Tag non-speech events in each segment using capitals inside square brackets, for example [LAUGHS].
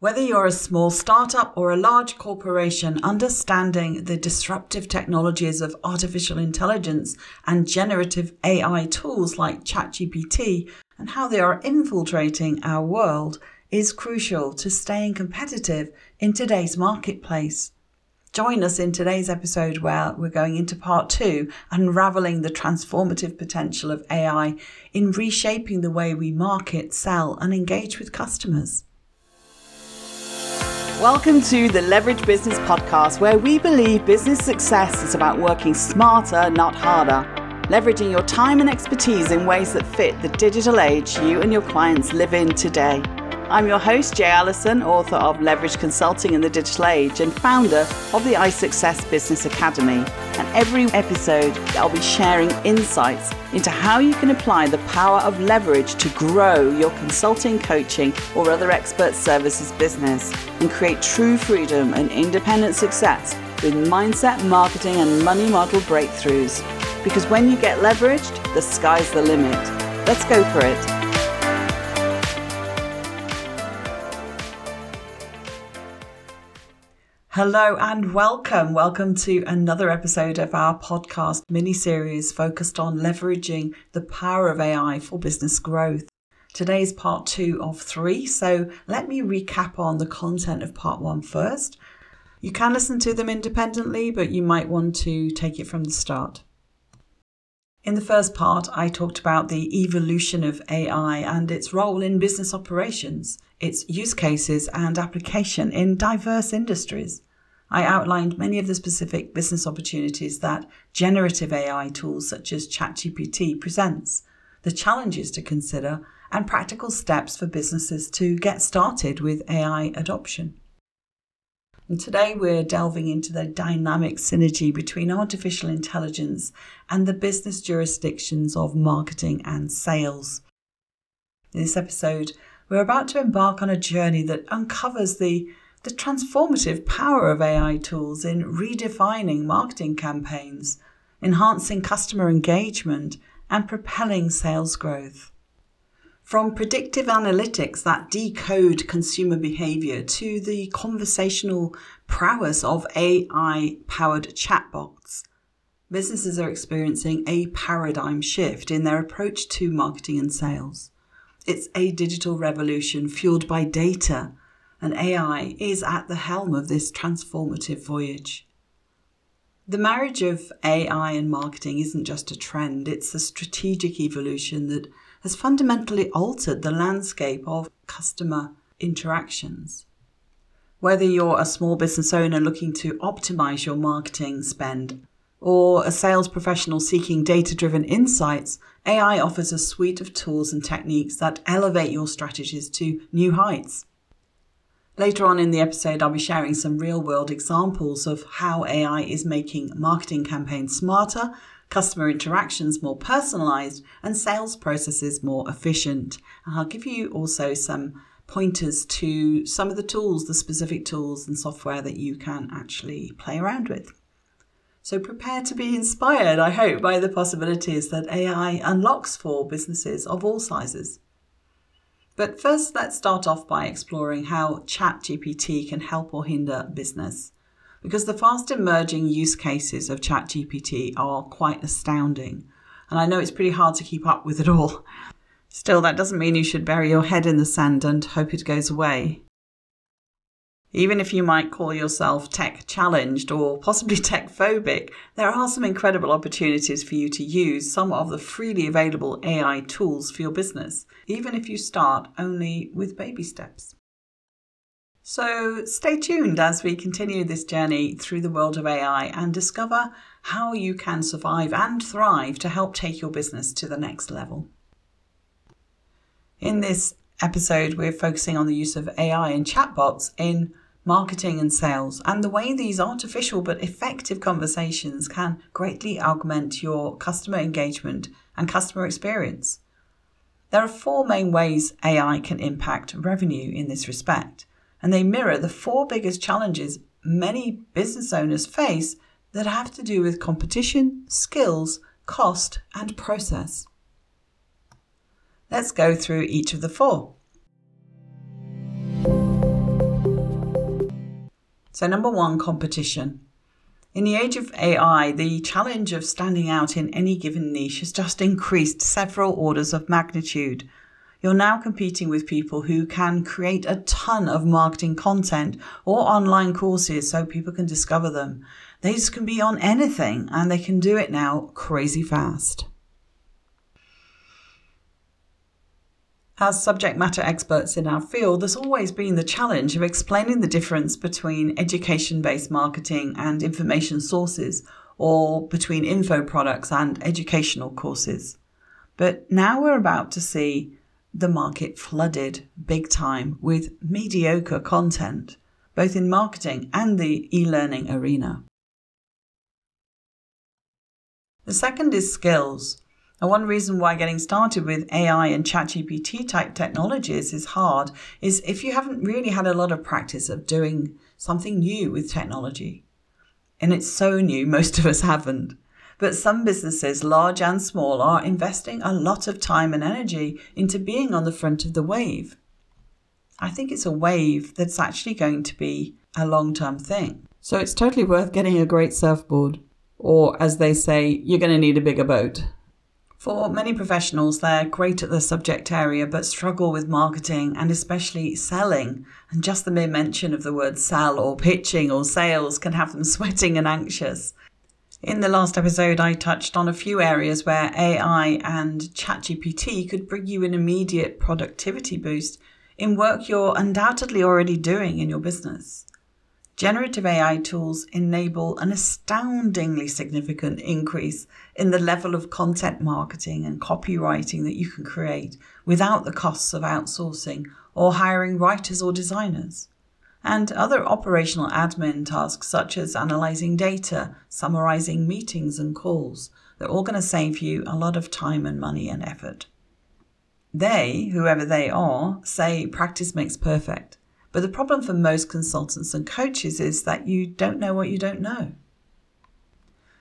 Whether you're a small startup or a large corporation, understanding the disruptive technologies of artificial intelligence and generative AI tools like ChatGPT and how they are infiltrating our world is crucial to staying competitive in today's marketplace. Join us in today's episode where we're going into part two, unraveling the transformative potential of AI in reshaping the way we market, sell, and engage with customers. Welcome to the Leverage Business Podcast, where we believe business success is about working smarter, not harder, leveraging your time and expertise in ways that fit the digital age you and your clients live in today. I'm your host, Jay Allyson, author of Leverage Consulting in the Digital Age and founder of the iSuccess Business Academy. And every episode, I'll be sharing insights into how you can apply the power of leverage to grow your consulting, coaching, or other expert services business and create true freedom and independent success with mindset, marketing, and money model breakthroughs. Because when you get leveraged, the sky's the limit. Let's go for it. Hello and welcome. Welcome to another episode of our podcast mini series focused on leveraging the power of AI for business growth. Today is part two of three, so let me recap on the content of part one first. You can listen to them independently, but you might want to take it from the start. In the first part, I talked about the evolution of AI and its role in business operations, its use cases and application in diverse industries. I outlined many of the specific business opportunities that generative AI tools such as ChatGPT presents, the challenges to consider, and practical steps for businesses to get started with AI adoption. And today we're delving into the dynamic synergy between artificial intelligence and the business jurisdictions of marketing and sales. In this episode, we're about to embark on a journey that uncovers the the transformative power of AI tools in redefining marketing campaigns, enhancing customer engagement, and propelling sales growth. From predictive analytics that decode consumer behavior to the conversational prowess of AI powered chatbots, businesses are experiencing a paradigm shift in their approach to marketing and sales. It's a digital revolution fueled by data and AI is at the helm of this transformative voyage. The marriage of AI and marketing isn't just a trend, it's a strategic evolution that has fundamentally altered the landscape of customer interactions. Whether you're a small business owner looking to optimize your marketing spend or a sales professional seeking data driven insights, AI offers a suite of tools and techniques that elevate your strategies to new heights. Later on in the episode, I'll be sharing some real world examples of how AI is making marketing campaigns smarter, customer interactions more personalized, and sales processes more efficient. And I'll give you also some pointers to some of the tools, the specific tools and software that you can actually play around with. So prepare to be inspired, I hope, by the possibilities that AI unlocks for businesses of all sizes. But first, let's start off by exploring how ChatGPT can help or hinder business. Because the fast emerging use cases of ChatGPT are quite astounding. And I know it's pretty hard to keep up with it all. Still, that doesn't mean you should bury your head in the sand and hope it goes away. Even if you might call yourself tech challenged or possibly [LAUGHS] tech phobic, there are some incredible opportunities for you to use some of the freely available AI tools for your business, even if you start only with baby steps. So stay tuned as we continue this journey through the world of AI and discover how you can survive and thrive to help take your business to the next level. In this episode, we're focusing on the use of AI and chatbots in marketing and sales, and the way these artificial but effective conversations can greatly augment your customer engagement and customer experience. There are four main ways AI can impact revenue in this respect, and they mirror the four biggest challenges many business owners face that have to do with competition, skills, cost, and process. Let's go through each of the four. So, number one, competition. In the age of AI, the challenge of standing out in any given niche has just increased several orders of magnitude. You're now competing with people who can create a ton of marketing content or online courses so people can discover them. These can be on anything and they can do it now crazy fast. As subject matter experts in our field, there's always been the challenge of explaining the difference between education based marketing and information sources, or between info products and educational courses. But now we're about to see the market flooded big time with mediocre content, both in marketing and the e learning arena. The second is skills. And one reason why getting started with AI and ChatGPT type technologies is hard is if you haven't really had a lot of practice of doing something new with technology. And it's so new, most of us haven't. But some businesses, large and small, are investing a lot of time and energy into being on the front of the wave. I think it's a wave that's actually going to be a long term thing. So it's totally worth getting a great surfboard. Or, as they say, you're going to need a bigger boat. For many professionals, they're great at the subject area but struggle with marketing and especially selling. And just the mere mention of the word sell or pitching or sales can have them [LAUGHS] sweating and anxious. In the last episode, I touched on a few areas where AI and ChatGPT could bring you an immediate productivity boost in work you're undoubtedly already doing in your business. Generative AI tools enable an astoundingly significant increase in the level of content marketing and copywriting that you can create without the costs of outsourcing or hiring writers or designers. And other operational admin tasks such as analyzing data, summarizing meetings and calls, they're all going to save you a lot of time and money and effort. They, whoever they are, say practice makes perfect. But the problem for most consultants and coaches is that you don't know what you don't know.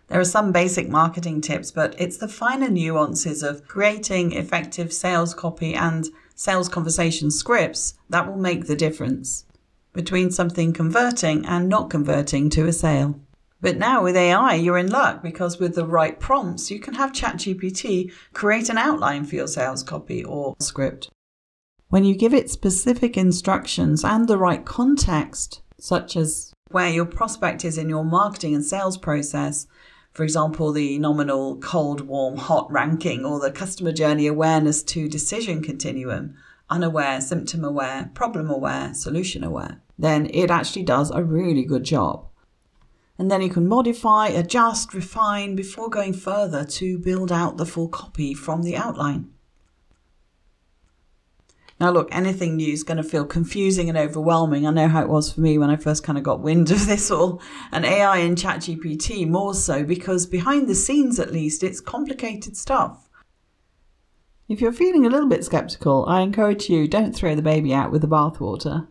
There are some basic marketing tips, but it's the finer nuances of creating effective sales copy and sales conversation scripts that will make the difference between something converting and not converting to a sale. But now with AI, you're in luck because with the right prompts, you can have ChatGPT create an outline for your sales copy or script. When you give it specific instructions and the right context, such as where your prospect is in your marketing and sales process, for example, the nominal cold, warm, hot ranking or the customer journey awareness to decision continuum, unaware, symptom aware, problem aware, solution aware, then it actually does a really good job. And then you can modify, adjust, refine before going further to build out the full copy from the outline. Now, look, anything new is going to feel confusing and overwhelming. I know how it was for me when I first kind of got wind of [LAUGHS] this all. And AI and ChatGPT more so because behind the scenes, at least, it's complicated stuff. If you're feeling a little bit skeptical, I encourage you don't throw the baby out with the bathwater.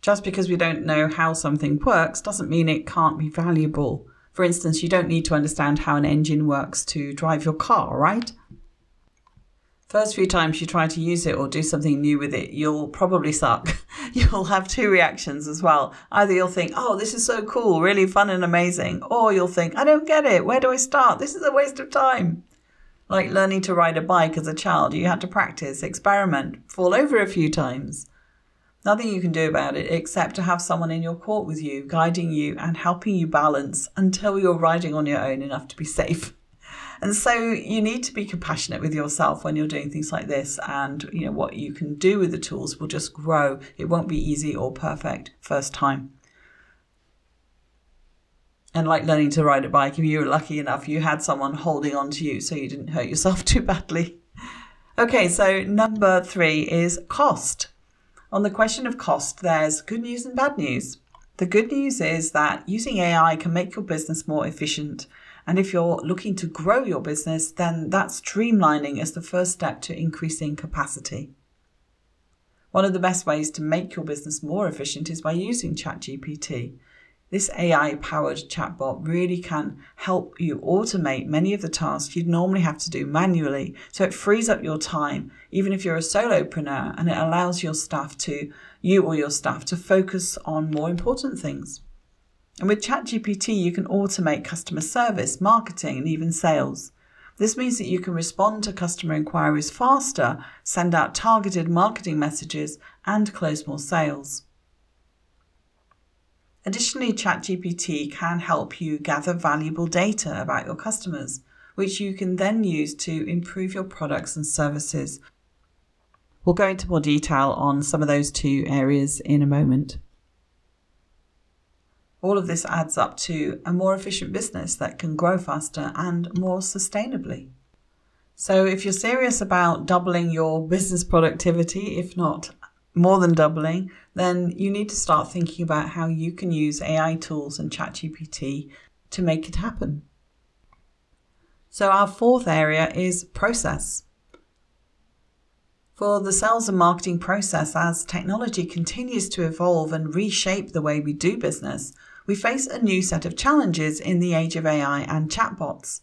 Just because we don't know how something works doesn't mean it can't be valuable. For instance, you don't need to understand how an engine works to drive your car, right? First few times you try to use it or do something new with it, you'll probably suck. [LAUGHS] you'll have two reactions as well. Either you'll think, oh, this is so cool, really fun and amazing. Or you'll think, I don't get it. Where do I start? This is a waste of time. Like learning to ride a bike as a child, you had to practice, experiment, fall over a few times. Nothing you can do about it except to have someone in your court with you, guiding you and helping you balance until you're riding on your own enough to be safe. And so you need to be compassionate with yourself when you're doing things like this. And, you know, what you can do with the tools will just grow. It won't be easy or perfect first time. And like learning to ride a bike, if you were lucky enough, you had someone holding on to you so you didn't hurt yourself [LAUGHS] too badly. Okay, so number three is cost. On the question of cost, there's good news and bad news. The good news is that using AI can make your business more efficient and if you're looking to grow your business, then that streamlining is the first step to increasing capacity. One of the best ways to make your business more efficient is by using ChatGPT. This AI powered chatbot really can help you automate many of the tasks you'd normally have to do manually. So it frees up your time, even if you're a solopreneur, and it allows your staff to, you or your staff, to focus on more important things. And with ChatGPT, you can automate customer service, marketing, and even sales. This means that you can respond to customer inquiries faster, send out targeted marketing messages, and close more sales. Additionally, ChatGPT can help you gather valuable data about your customers, which you can then use to improve your products and services. We'll go into more detail on some of those two areas in a moment. All of this adds up to a more efficient business that can grow faster and more sustainably. So, if you're serious about doubling your business productivity, if not more than doubling, then you need to start thinking about how you can use AI tools and ChatGPT to make it happen. So, our fourth area is process. For the sales and marketing process, as technology continues to evolve and reshape the way we do business, we face a new set of challenges in the age of AI and chatbots.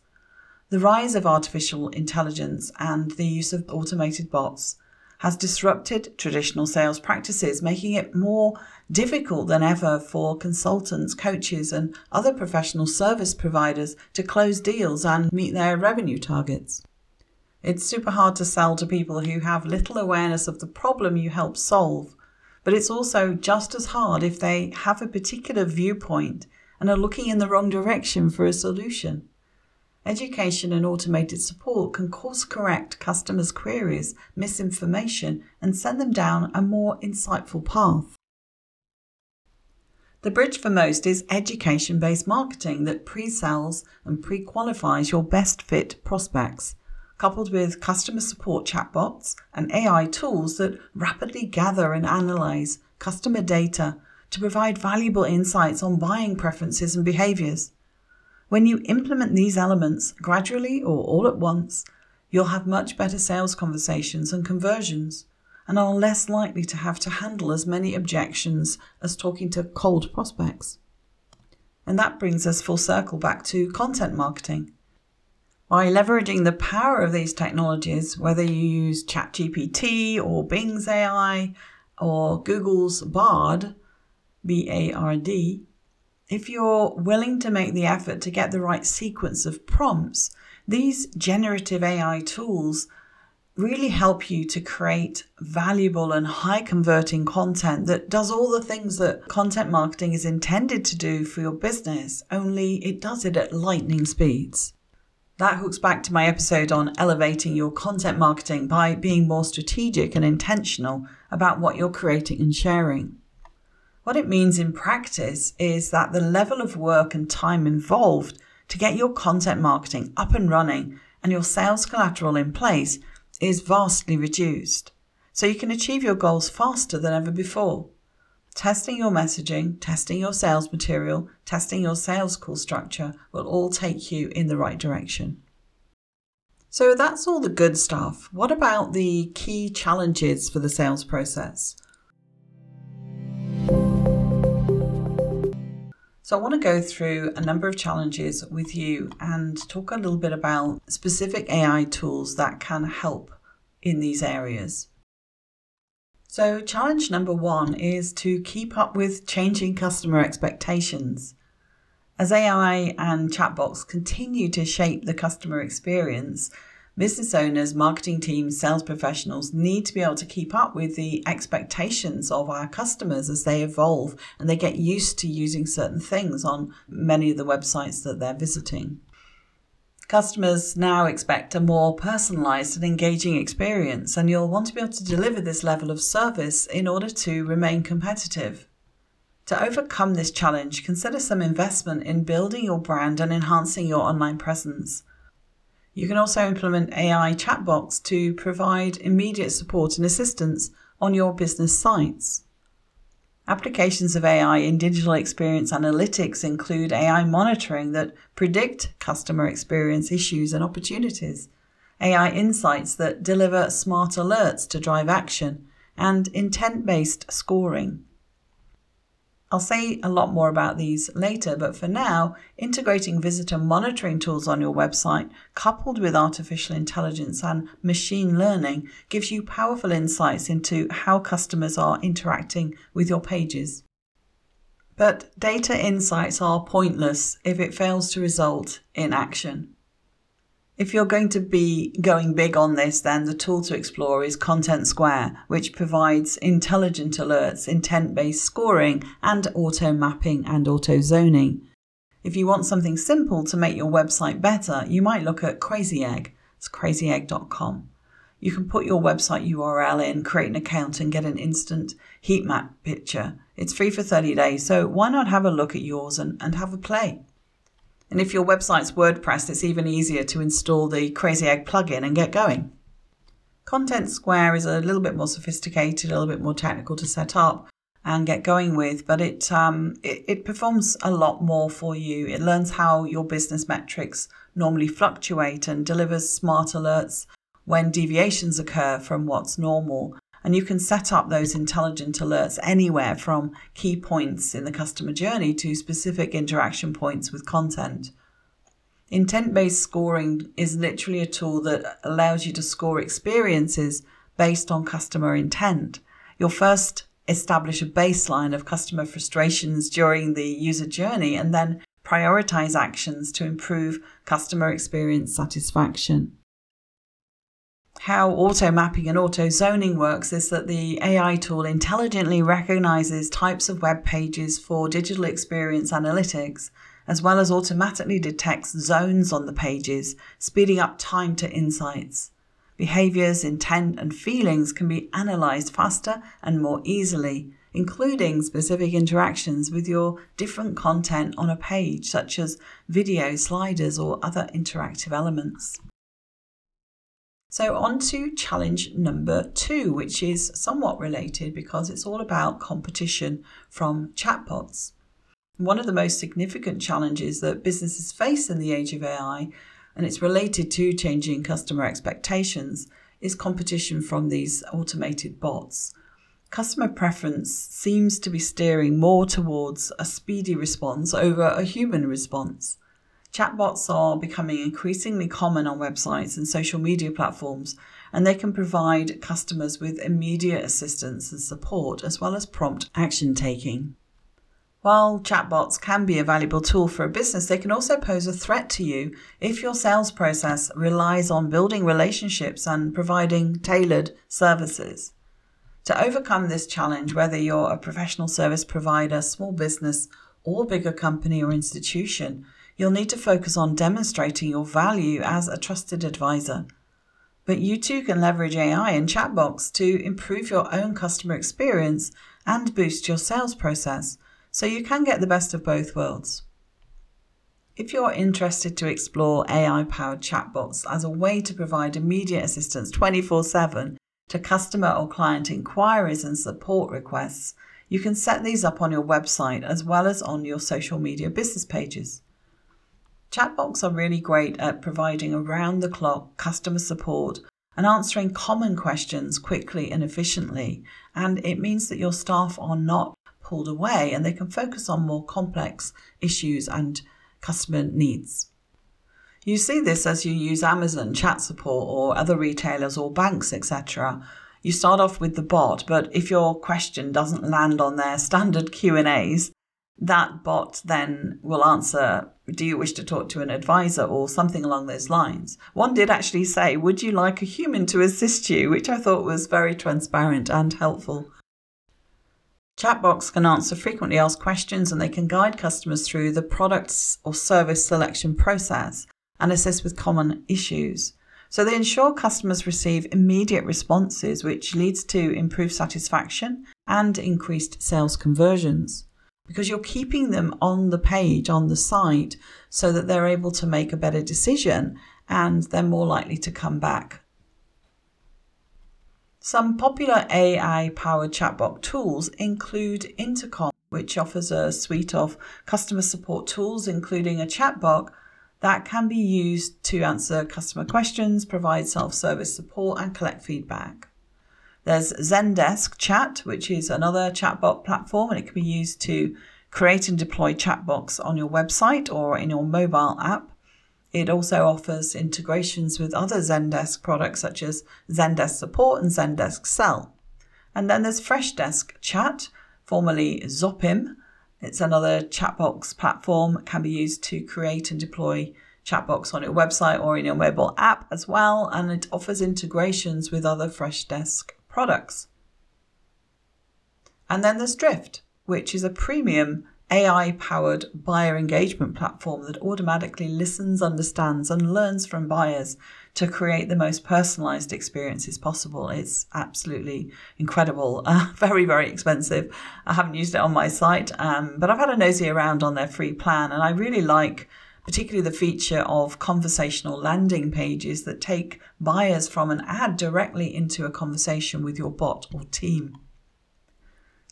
The rise of artificial intelligence and the use of automated bots has disrupted traditional sales practices, making it more difficult than ever for consultants, coaches, and other professional service providers to close deals and meet their revenue targets. It's super hard to sell to people who have little awareness of the problem you help solve, but it's also just as hard if they have a particular viewpoint and are looking in the wrong direction for a solution. Education and automated support can course correct customers' queries, misinformation, and send them down a more insightful path. The bridge for most is education based marketing that pre sells and pre qualifies your best fit prospects, coupled with customer support chatbots and AI tools that rapidly gather and analyze customer data to provide valuable insights on buying preferences and behaviors. When you implement these elements gradually or all at once, you'll have much better sales conversations and conversions, and are less likely to have to handle as many objections as talking to cold prospects. And that brings us full circle back to content marketing. By leveraging the power of these technologies, whether you use ChatGPT or Bing's AI or Google's Bard, B A R D, if you're willing to make the effort to get the right sequence of prompts, these generative AI tools really help you to create valuable and high converting content that does all the things that content marketing is intended to do for your business, only it does it at lightning speeds. That hooks back to my episode on elevating your content marketing by being more strategic and intentional about what you're creating and sharing. What it means in practice is that the level of work and time involved to get your content marketing up and running and your sales collateral in place is vastly reduced. So you can achieve your goals faster than ever before. Testing your messaging, testing your sales material, testing your sales call structure will all take you in the right direction. So that's all the good stuff. What about the key challenges for the sales process? So, I want to go through a number of challenges with you and talk a little bit about specific AI tools that can help in these areas. So, challenge number one is to keep up with changing customer expectations. As AI and chatbots continue to shape the customer experience, Business owners, marketing teams, sales professionals need to be able to keep up with the expectations of our customers as they evolve and they get used to using certain things on many of the websites that they're visiting. Customers now expect a more personalized and engaging experience, and you'll want to be able to deliver this level of service in order to remain competitive. To overcome this challenge, consider some investment in building your brand and enhancing your online presence. You can also implement AI chatbots to provide immediate support and assistance on your business sites. Applications of AI in digital experience analytics include AI monitoring that predict customer experience issues and opportunities, AI insights that deliver smart alerts to drive action, and intent based scoring. I'll say a lot more about these later, but for now, integrating visitor monitoring tools on your website, coupled with artificial intelligence and machine learning, gives you powerful insights into how customers are interacting with your pages. But data insights are pointless if it fails to result in action. If you're going to be going big on this, then the tool to explore is Contentsquare, which provides intelligent alerts, intent based scoring, and auto mapping and auto zoning. If you want something simple to make your website better, you might look at Crazy Egg. It's crazyegg.com. You can put your website URL in, create an account, and get an instant heat map picture. It's free for 30 days, so why not have a look at yours and, and have a play? And if your website's WordPress, it's even easier to install the Crazy Egg plugin and get going. Contentsquare is a little bit more sophisticated, a little bit more technical to set up and get going with, but it, um, it, it performs a lot more for you. It learns how your business metrics normally fluctuate and delivers smart alerts when deviations occur from what's normal. And you can set up those intelligent alerts anywhere from key points in the customer journey to specific interaction points with content. Intent based scoring is literally a tool that allows you to score experiences based on customer intent. You'll first establish a baseline of customer frustrations during the user journey and then prioritize actions to improve customer experience satisfaction how auto mapping and auto zoning works is that the AI tool intelligently recognizes types of web pages for digital experience analytics, as well as automatically detects zones on the pages, speeding up time to insights. Behaviors, intent, and feelings can be analyzed faster and more easily, including specific interactions with your different content on a page, such as video, sliders, or other interactive elements. So, on to challenge number two, which is somewhat related because it's all about competition from chatbots. One of the most significant challenges that businesses face in the age of AI, and it's related to changing customer expectations, is competition from these automated bots. Customer preference seems to be steering more towards a speedy response over a human response. Chatbots are becoming increasingly common on websites and social media platforms, and they can provide customers with immediate assistance and support as well as prompt action taking. While chatbots can be a valuable tool for a business, they can also pose a threat to you if your sales process relies on building relationships and providing tailored services. To overcome this challenge, whether you're a professional service provider, small business, or bigger company or institution, you'll need to focus on demonstrating your value as a trusted advisor. But you too can leverage AI and chatbots to improve your own customer experience and boost your sales process so you can get the best of both worlds. If you're interested to explore AI powered chatbots as a way to provide immediate assistance 24 7 to customer or client inquiries and support requests, you can set these up on your website as well as on your social media business pages. Chatbots are really great at providing around the clock customer support and answering common questions quickly and efficiently. And it means that your staff are not pulled away and they can focus on more complex issues and customer needs. You see this as you use Amazon chat support or other retailers or banks, etc. You start off with the bot, but if your question doesn't land on their standard Q&As, that bot then will answer, Do you wish to talk to an advisor or something along those lines? One did actually say, Would you like a human to assist you? which I thought was very transparent and helpful. Chatbots can answer frequently asked questions and they can guide customers through the products or service selection process and assist with common issues. So they ensure customers receive immediate responses, which leads to improved satisfaction and increased sales conversions because you're keeping them on the page, on the site, so that they're able to make a better decision and they're more likely to come back. Some popular AI powered chatbot tools include Intercom, which offers a suite of customer support tools, including a chatbot that can be used to answer customer questions, provide self service support, and collect feedback. There's Zendesk Chat, which is another chatbot platform, and it can be used to create and deploy chatbots on your website or in your mobile app. It also offers integrations with other Zendesk products such as Zendesk Support and Zendesk Sell. And then there's Freshdesk Chat, formerly Zopim, It's another chatbot platform, that can be used to create and deploy chatbots on your website or in your mobile app as well, and it offers integrations with other Freshdesk products. And then there's Drift, which is a premium AI powered buyer engagement platform that automatically listens, understands, and learns from buyers to create the most personalized experiences possible. It's absolutely incredible. [LAUGHS] Uh, very, very expensive. I haven't used it on my site, um, but I've had a nosy around on their free plan, and I really like particularly the feature of conversational landing pages that take buyers from an ad directly into a conversation with your bot or team.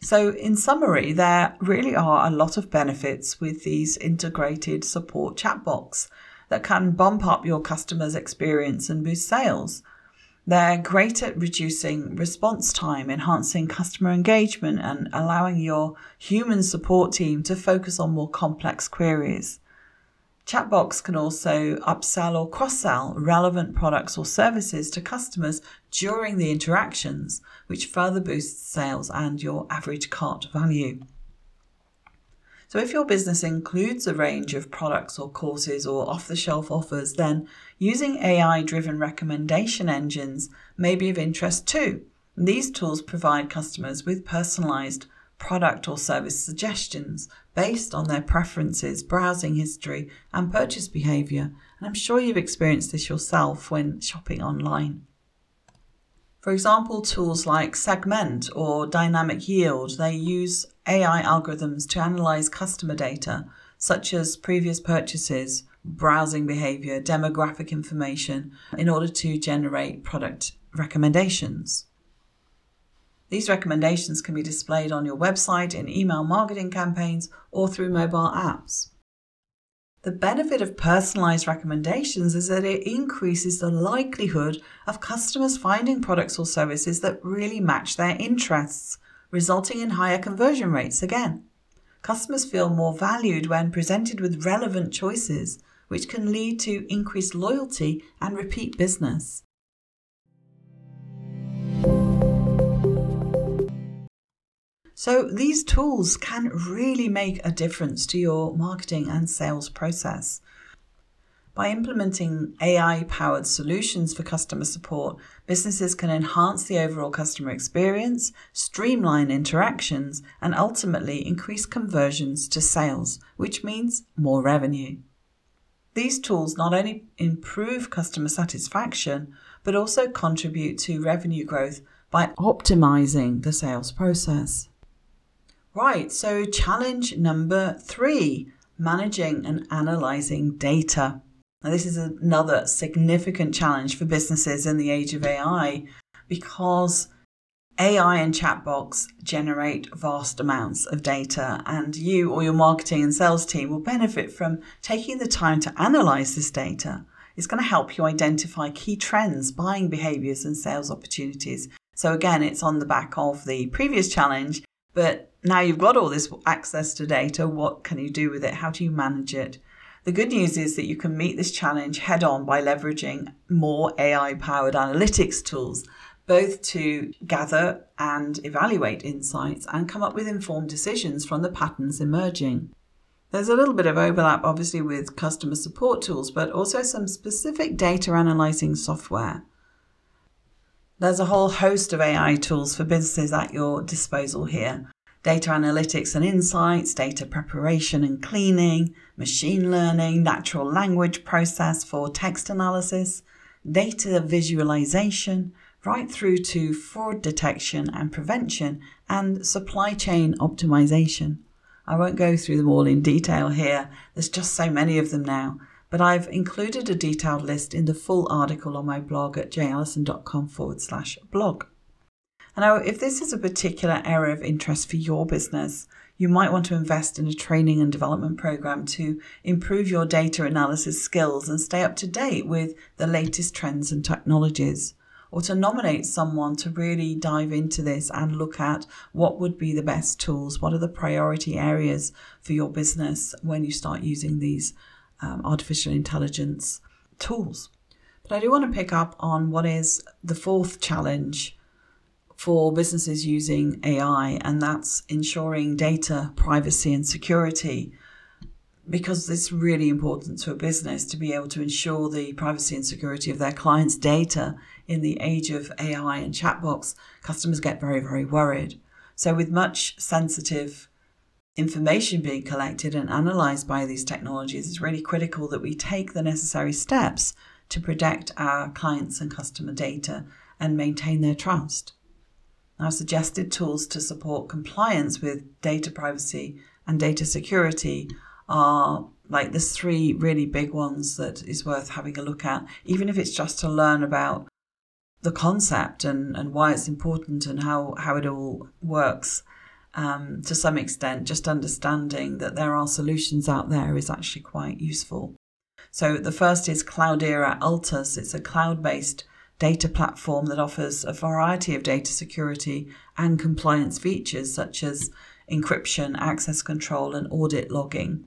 So, in summary, there really are a lot of benefits with these integrated support chatbots that can bump up your customers' experience and boost sales. They're great at reducing response time, enhancing customer engagement, and allowing your human support team to focus on more complex queries. Chatbots can also upsell or cross sell relevant products or services to customers during the interactions, which further boosts sales and your average cart value. So, if your business includes a range of products or courses or off the shelf offers, then using AI driven recommendation engines may be of interest too. These tools provide customers with personalized product or service suggestions based on their preferences, browsing history, and purchase behavior. And I'm sure you've experienced this yourself when shopping online. For example, tools like Segment or Dynamic Yield, they use AI algorithms to analyze customer data, such as previous purchases, browsing behavior, demographic information, in order to generate product recommendations. These recommendations can be displayed on your website, in email marketing campaigns, or through mobile apps. The benefit of personalized recommendations is that it increases the likelihood of customers finding products or services that really match their interests, resulting in higher conversion rates again. Customers feel more valued when presented with relevant choices, which can lead to increased loyalty and repeat business. So these tools can really make a difference to your marketing and sales process. By implementing AI powered solutions for customer support, businesses can enhance the overall customer experience, streamline interactions, and ultimately increase conversions to sales, which means more revenue. These tools not only improve customer satisfaction, but also contribute to revenue growth by optimizing the sales process. Right, so challenge number three managing and analyzing data. Now, this is another significant challenge for businesses in the age of AI because AI and chatbots generate vast amounts of data, and you or your marketing and sales team will benefit from taking the time to analyze this data. It's going to help you identify key trends, buying behaviors, and sales opportunities. So, again, it's on the back of the previous challenge, but now you've got all this access to data, what can you do with it? How do you manage it? The good news is that you can meet this challenge head on by leveraging more AI powered analytics tools, both to gather and evaluate insights and come up with informed decisions from the patterns emerging. There's a little bit of overlap, obviously, with customer support tools, but also some specific data analyzing software. There's a whole host of AI tools for businesses at your disposal here. Data analytics and insights, data preparation and cleaning, machine learning, natural language process for text analysis, data visualization, right through to fraud detection and prevention, and supply chain optimization. I won't go through them all in detail here, there's just so many of them now, but I've included a detailed list in the full article on my blog at jayallyson.com forward slash blog. And now, if this is a particular area of interest for your business, you might want to invest in a training and development program to improve your data analysis skills and stay up to date with the latest trends and technologies. Or to nominate someone to really dive into this and look at what would be the best tools, what are the priority areas for your business when you start using these um, artificial intelligence tools. But I do want to pick up on what is the fourth challenge for businesses using AI, and that's ensuring data privacy and security. Because it's really important to a business to be able to ensure the privacy and security of their clients' data in the age of AI and chatbots, customers get very, very worried. So, with much sensitive information being collected and analyzed by these technologies, it's really critical that we take the necessary steps to protect our clients and customer data and maintain their trust. Now, suggested tools to support compliance with data privacy and data security are like there's three really big ones that is worth having a look at, even if it's just to learn about the concept and, and why it's important and how, how it all works. Um, to some extent, just understanding that there are solutions out there is actually quite useful. So, the first is Cloudera Altus. It's a cloud based data platform that offers a variety of data security and compliance features such as encryption, access control, and audit logging.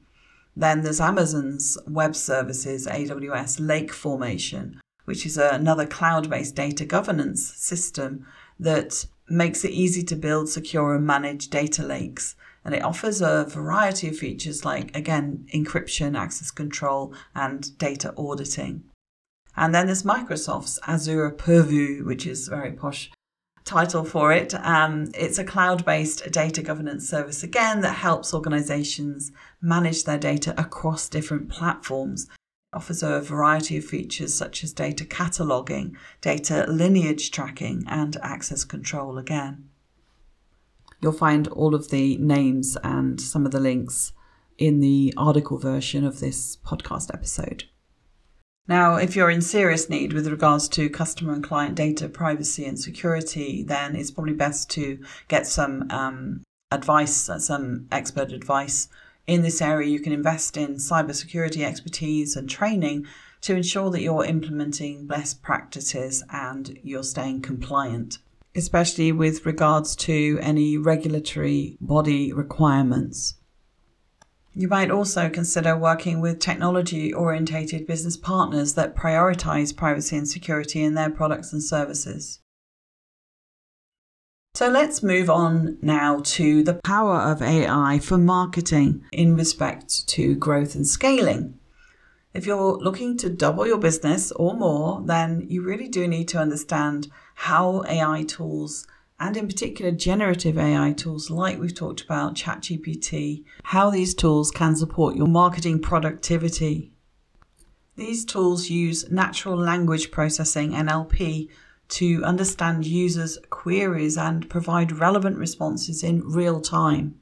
Then there's Amazon's web services, AWS Lake Formation, which is another cloud based data governance system that makes it easy to build, secure, and manage data lakes. And it offers a variety of features like, again, encryption, access control, and data auditing. And then there's Microsoft's Azure Purview, which is very posh title for it. Um, it's a cloud based data governance service, again, that helps organizations manage their data across different platforms. Offers a variety of features such as data cataloging, data lineage tracking, and access control again. You'll find all of the names and some of the links in the article version of this podcast episode. Now, if you're in serious need with regards to customer and client data privacy and security, then it's probably best to get some um, advice, some expert advice in this area. You can invest in cybersecurity expertise and training to ensure that you're implementing best practices and you're staying compliant, especially with regards to any regulatory body requirements. You might also consider working with technology orientated business partners that prioritize privacy and security in their products and services. So let's move on now to the power of AI for marketing in respect to growth and scaling. If you're looking to double your business or more, then you really do need to understand how AI tools and in particular generative AI tools like we've talked about, ChatGPT, how these tools can support your marketing productivity. These tools use natural language processing, NLP, to understand users' queries and provide relevant responses in real time.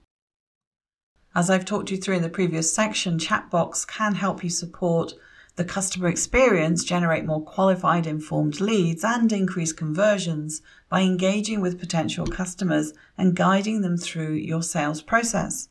As I've talked you through in the previous section, Chatbots can help you support the customer experience, generate more qualified, informed leads, and increase conversions by engaging with potential customers and guiding them through your sales process.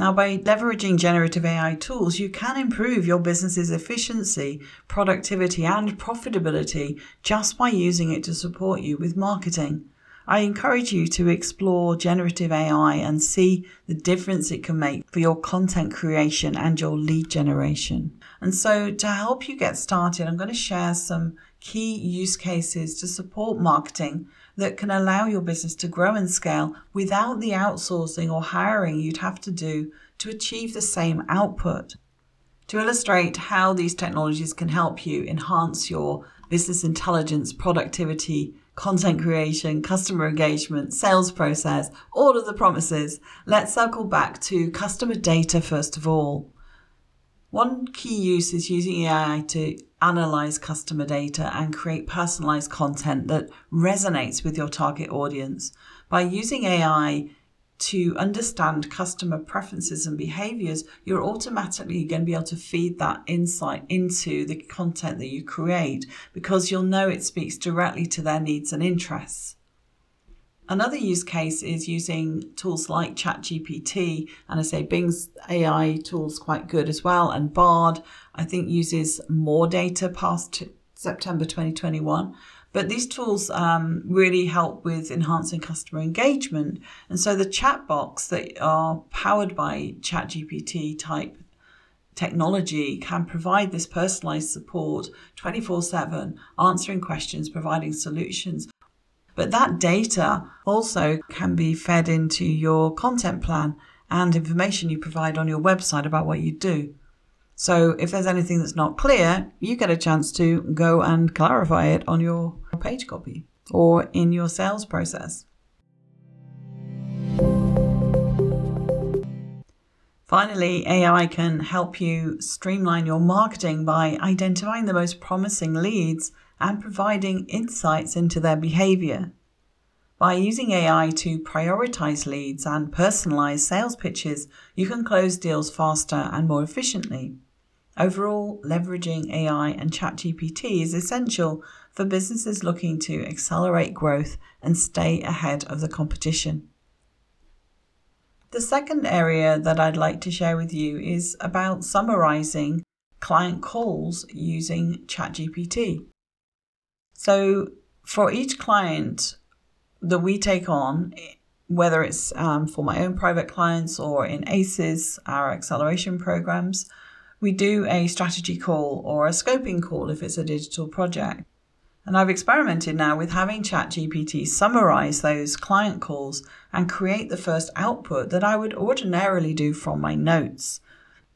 Now, by leveraging generative AI tools, you can improve your business's efficiency, productivity, and profitability just by using it to support you with marketing. I encourage you to explore generative AI and see the difference it can make for your content creation and your lead generation. And so, to help you get started, I'm going to share some key use cases to support marketing that can allow your business to grow and scale without the outsourcing or hiring you'd have to do to achieve the same output. To illustrate how these technologies can help you enhance your business intelligence, productivity, content creation, customer engagement, sales process, all of the promises, let's circle back to customer data first of all. One key use is using AI to analyze customer data and create personalized content that resonates with your target audience. By using AI to understand customer preferences and behaviors, you're automatically going to be able to feed that insight into the content that you create because you'll know it speaks directly to their needs and interests. Another use case is using tools like ChatGPT, and I say Bing's AI tools quite good as well, and Bard I think uses more data past September 2021. But these tools um, really help with enhancing customer engagement. And so the chat box that are powered by ChatGPT type technology can provide this personalized support 24 7, answering questions, providing solutions But that data also can be fed into your content plan and information you provide on your website about what you do. So if there's anything that's not clear, you get a chance to go and clarify it on your page copy or in your sales process. Finally, AI can help you streamline your marketing by identifying the most promising leads and providing insights into their behavior. By using AI to prioritize leads and personalize sales pitches, you can close deals faster and more efficiently. Overall, leveraging AI and ChatGPT is essential for businesses looking to accelerate growth and stay ahead of the competition. The second area that I'd like to share with you is about summarizing client calls using ChatGPT. So, for each client that we take on, whether it's um, for my own private clients or in ACES, our acceleration programs, we do a strategy call or a scoping call if it's a digital project. And I've experimented now with having ChatGPT summarize those client calls and create the first output that I would ordinarily do from my notes.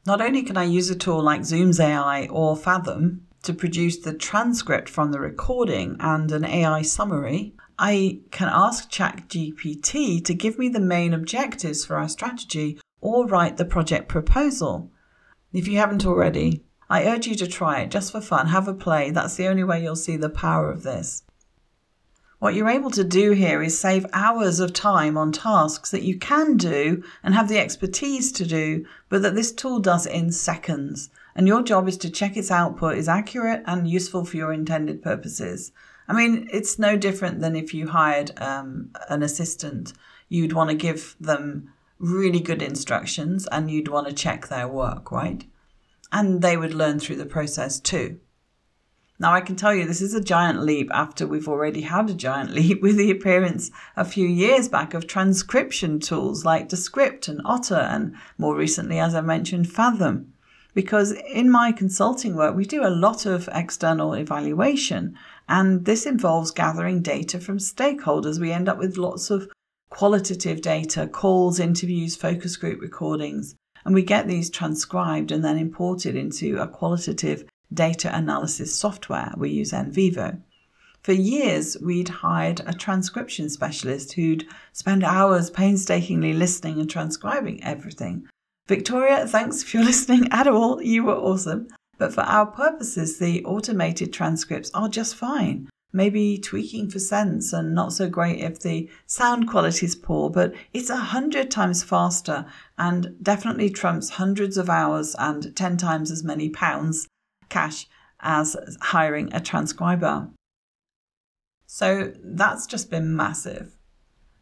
Not only can I use a tool like Zoom's AI or Fathom to produce the transcript from the recording and an AI summary, I can ask ChatGPT to give me the main objectives for our strategy or write the project proposal. If you haven't already, I urge you to try it just for fun. Have a play. That's the only way you'll see the power of this. What you're able to do here is save hours of time on tasks that you can do and have the expertise to do, but that this tool does in seconds. And your job is to check its output is accurate and useful for your intended purposes. I mean, it's no different than if you hired um, an assistant. You'd want to give them really good instructions and you'd want to check their work, right? And they would learn through the process too. Now, I can tell you this is a giant leap after we've already had a giant [LAUGHS] leap with the appearance a few years back of transcription tools like Descript and Otter, and more recently, as I mentioned, Fathom. Because in my consulting work, we do a lot of external evaluation, and this involves gathering data from stakeholders. We end up with lots of qualitative data, calls, interviews, focus group recordings, and we get these transcribed and then imported into a qualitative data analysis software. We use NVivo. For years, we'd hired a transcription specialist who'd spend hours painstakingly listening and transcribing everything. Victoria, thanks if you're [LAUGHS] listening at all. You were awesome. But for our purposes, the automated transcripts are just fine maybe tweaking for sense and not so great if the sound quality is poor, but it's a hundred times faster and definitely trumps hundreds of hours and 10 times as many pounds cash as hiring a transcriber. So that's just been massive.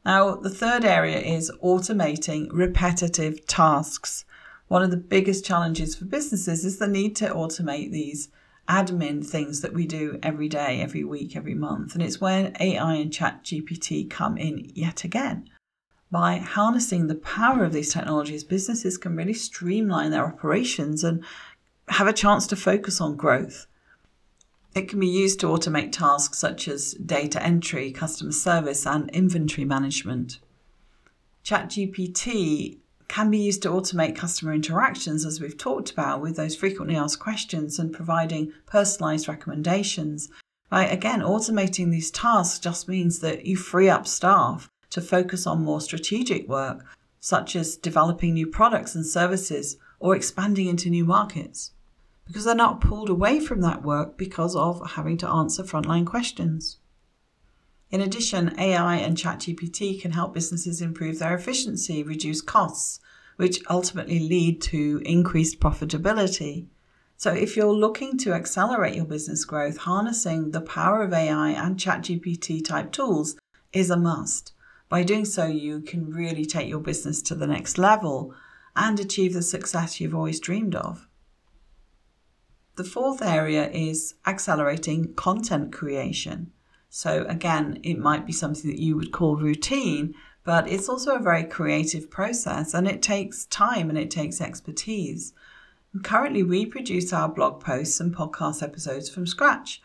Now, the third area is automating repetitive tasks. One of the biggest challenges for businesses is the need to automate these admin things that we do every day, every week, every month. And it's where AI and ChatGPT come in yet again. By harnessing the power of these technologies, businesses can really streamline their operations and have a chance to focus on growth. It can be used to automate tasks such as data entry, customer service, and inventory management. ChatGPT can be used to automate customer interactions, as we've talked about, with those frequently asked questions and providing personalized recommendations. By again, automating these tasks just means that you free up staff to focus on more strategic work, such as developing new products and services or expanding into new markets, because they're not pulled away from that work because of having to answer frontline questions. In addition, AI and ChatGPT can help businesses improve their efficiency, reduce costs, which ultimately lead to increased profitability. So, if you're looking to accelerate your business growth, harnessing the power of AI and ChatGPT type tools is a must. By doing so, you can really take your business to the next level and achieve the success you've always dreamed of. The fourth area is accelerating content creation. So, again, it might be something that you would call routine, but it's also a very creative process and it takes time and it takes expertise. And currently, we produce our blog posts and podcast episodes from scratch.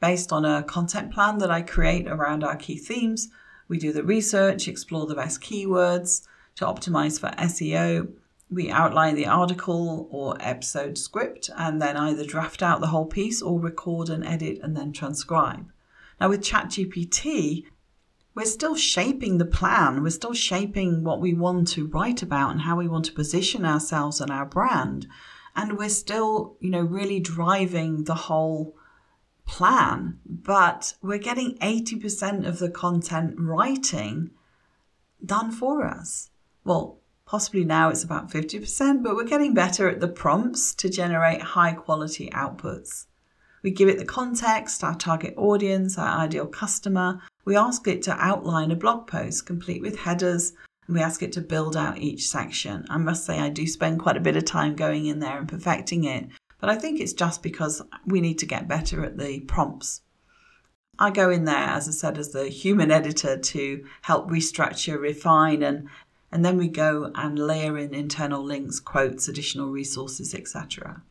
based on a content plan that I create around our key themes. We do the research, explore the best keywords to optimize for SEO. We outline the article or episode script and then either draft out the whole piece or record and edit and then transcribe. Now, with ChatGPT, we're still shaping the plan. We're still shaping what we want to write about and how we want to position ourselves and our brand. And we're still, you know, really driving the whole plan, but we're getting 80% of the content writing done for us. Well, possibly now it's about 50%, but we're getting better at the prompts to generate high quality outputs. We give it the context, our target audience, our ideal customer. We ask it to outline a blog post complete with headers and we ask it to build out each section. I must say, I do spend quite a bit of time going in there and perfecting it but I think it's just because we need to get better at the prompts. I go in there, as I said, as the human editor to help restructure, refine, and and then we go and layer in internal links, quotes, additional resources, etc.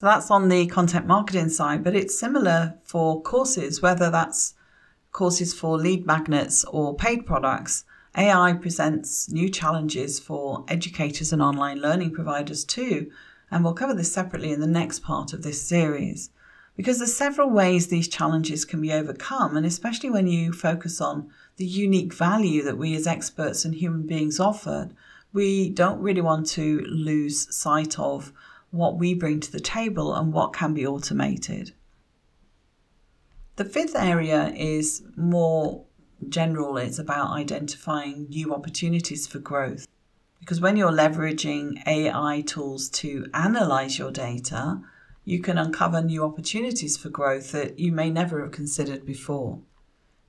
So that's on the content marketing side, but it's similar for courses, whether that's courses for lead magnets or paid products. AI presents new challenges for educators and online learning providers too, and we'll cover this separately in the next part of this series. Because there's several ways these challenges can be overcome, and especially when you focus on the unique value that we as experts and human beings offered, we don't really want to lose sight of what we bring to the table and what can be automated. The fifth area is more general, it's about identifying new opportunities for growth. Because when you're leveraging AI tools to analyze your data, you can uncover new opportunities for growth that you may never have considered before.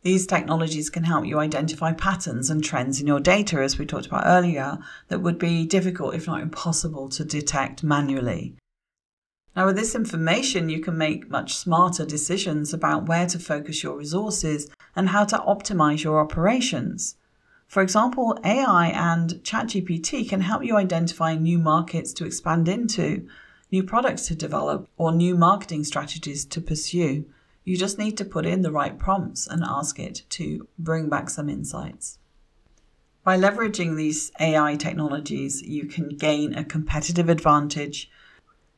These technologies can help you identify patterns and trends in your data, as we talked about earlier, that would be difficult, if not impossible, to detect manually. Now, with this information, you can make much smarter decisions about where to focus your resources and how to optimize your operations. For example, AI and ChatGPT can help you identify new markets to expand into, new products to develop, or new marketing strategies to pursue. You just need to put in the right prompts and ask it to bring back some insights. By leveraging these AI technologies, you can gain a competitive advantage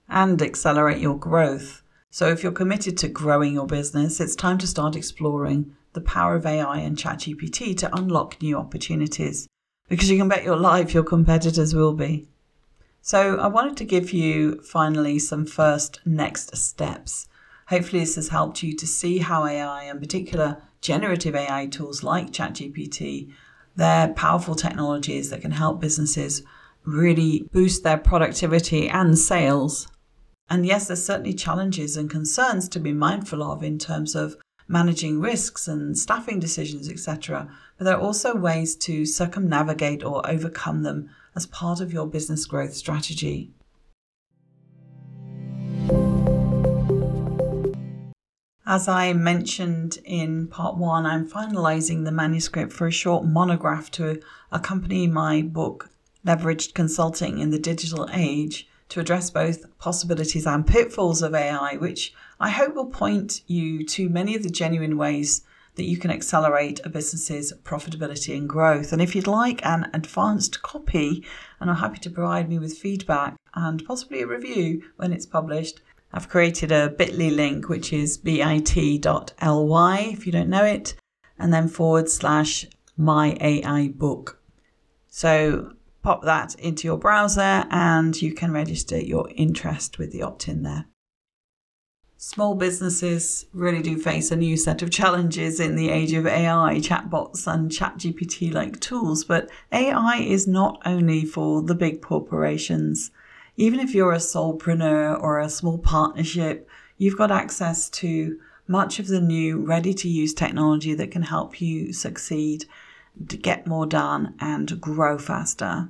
and accelerate your growth. So, if you're committed to growing your business, it's time to start exploring the power of AI and ChatGPT to unlock new opportunities because you can bet your life your competitors will be. So, I wanted to give you finally some first next steps. Hopefully, this has helped you to see how AI, in particular generative AI tools like ChatGPT, they're powerful technologies that can help businesses really boost their productivity and sales. And yes, there's certainly challenges and concerns to be mindful of in terms of managing risks and staffing decisions, etc. But there are also ways to circumnavigate or overcome them as part of your business growth strategy. As I mentioned in part one, I'm finalizing the manuscript for a short monograph to accompany my book, Leveraged Consulting in the Digital Age, to address both possibilities and pitfalls of AI, which I hope will point you to many of the genuine ways that you can accelerate a business's profitability and growth. And if you'd like an advanced copy, and I'm happy to provide me with feedback and possibly a review when it's published, I've created a bit.ly link, which is bit.ly if you don't know it, and then forward slash my AI book. So pop that into your browser and you can register your interest with the opt in there. Small businesses really do face a new set of challenges in the age of AI, chatbots, and ChatGPT like tools. But AI is not only for the big corporations. Even if you're a solopreneur or a small partnership, you've got access to much of the new, ready to use technology that can help you succeed get more done and grow faster.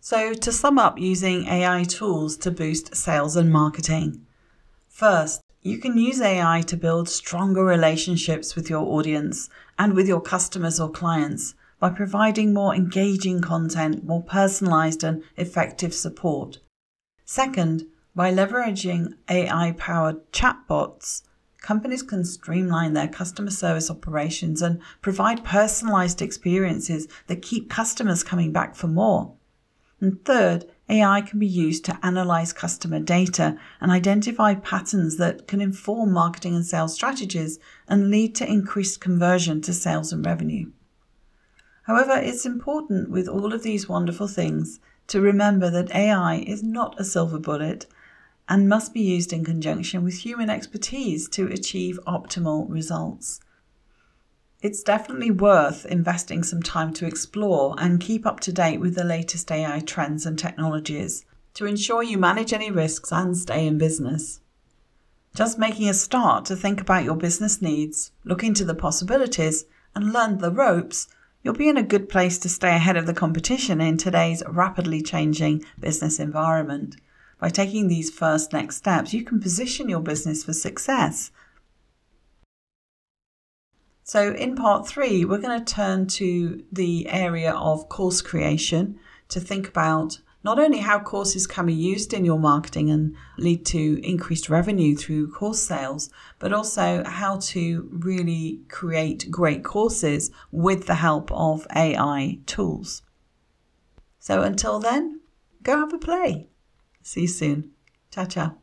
So, to sum up using AI tools to boost sales and marketing. First, you can use AI to build stronger relationships with your audience and with your customers or clients by providing more engaging content, more personalized and effective support. Second, By leveraging AI powered chatbots, companies can streamline their customer service operations and provide personalized experiences that keep customers coming back for more. And third, AI can be used to analyze customer data and identify patterns that can inform marketing and sales strategies and lead to increased conversion to sales and revenue. However, it's important with all of these wonderful things to remember that AI is not a silver bullet and must be used in conjunction with human expertise to achieve optimal results. It's definitely worth investing some time to explore and keep up to date with the latest AI trends and technologies to ensure you manage any risks and stay in business. Just making a start to think about your business needs, look into the possibilities, and learn the ropes, you'll be in a good place to stay ahead of the competition in today's rapidly changing business environment. By taking these first next steps, you can position your business for success. So, in part three, we're going to turn to the area of course creation to think about not only how courses can be used in your marketing and lead to increased revenue through course sales, but also how to really create great courses with the help of AI tools. So, until then, go have a play. See you soon. Ciao, ciao.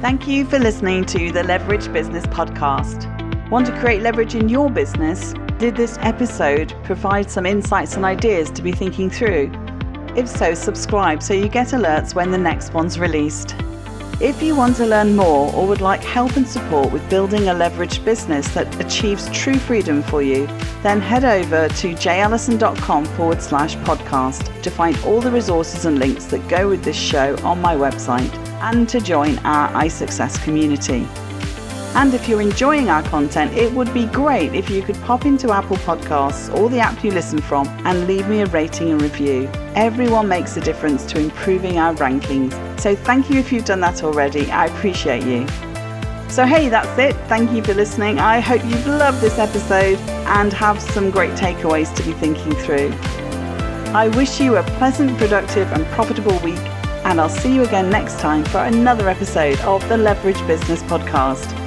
Thank you for listening to the Leverage Business Podcast. Want to create leverage in your business? Did this episode provide some insights and ideas to be thinking through? If so, subscribe so you get alerts when the next one's released. If you want to learn more or would like help and support with building a leveraged business that achieves true freedom for you, then head over to jayallyson.com forward slash podcast to find all the resources and links that go with this show on my website and to join our iSuccess community. And if you're enjoying our content, it would be great if you could pop into Apple Podcasts or the app you listen from and leave me a rating and review. Everyone makes a difference to improving our rankings. So thank you if you've done that already. I appreciate you. So, hey, that's it. Thank you for listening. I hope you've loved this episode and have some great takeaways to be thinking through. I wish you a pleasant, productive, and profitable week, and I'll see you again next time for another episode of the Leverage Business Podcast.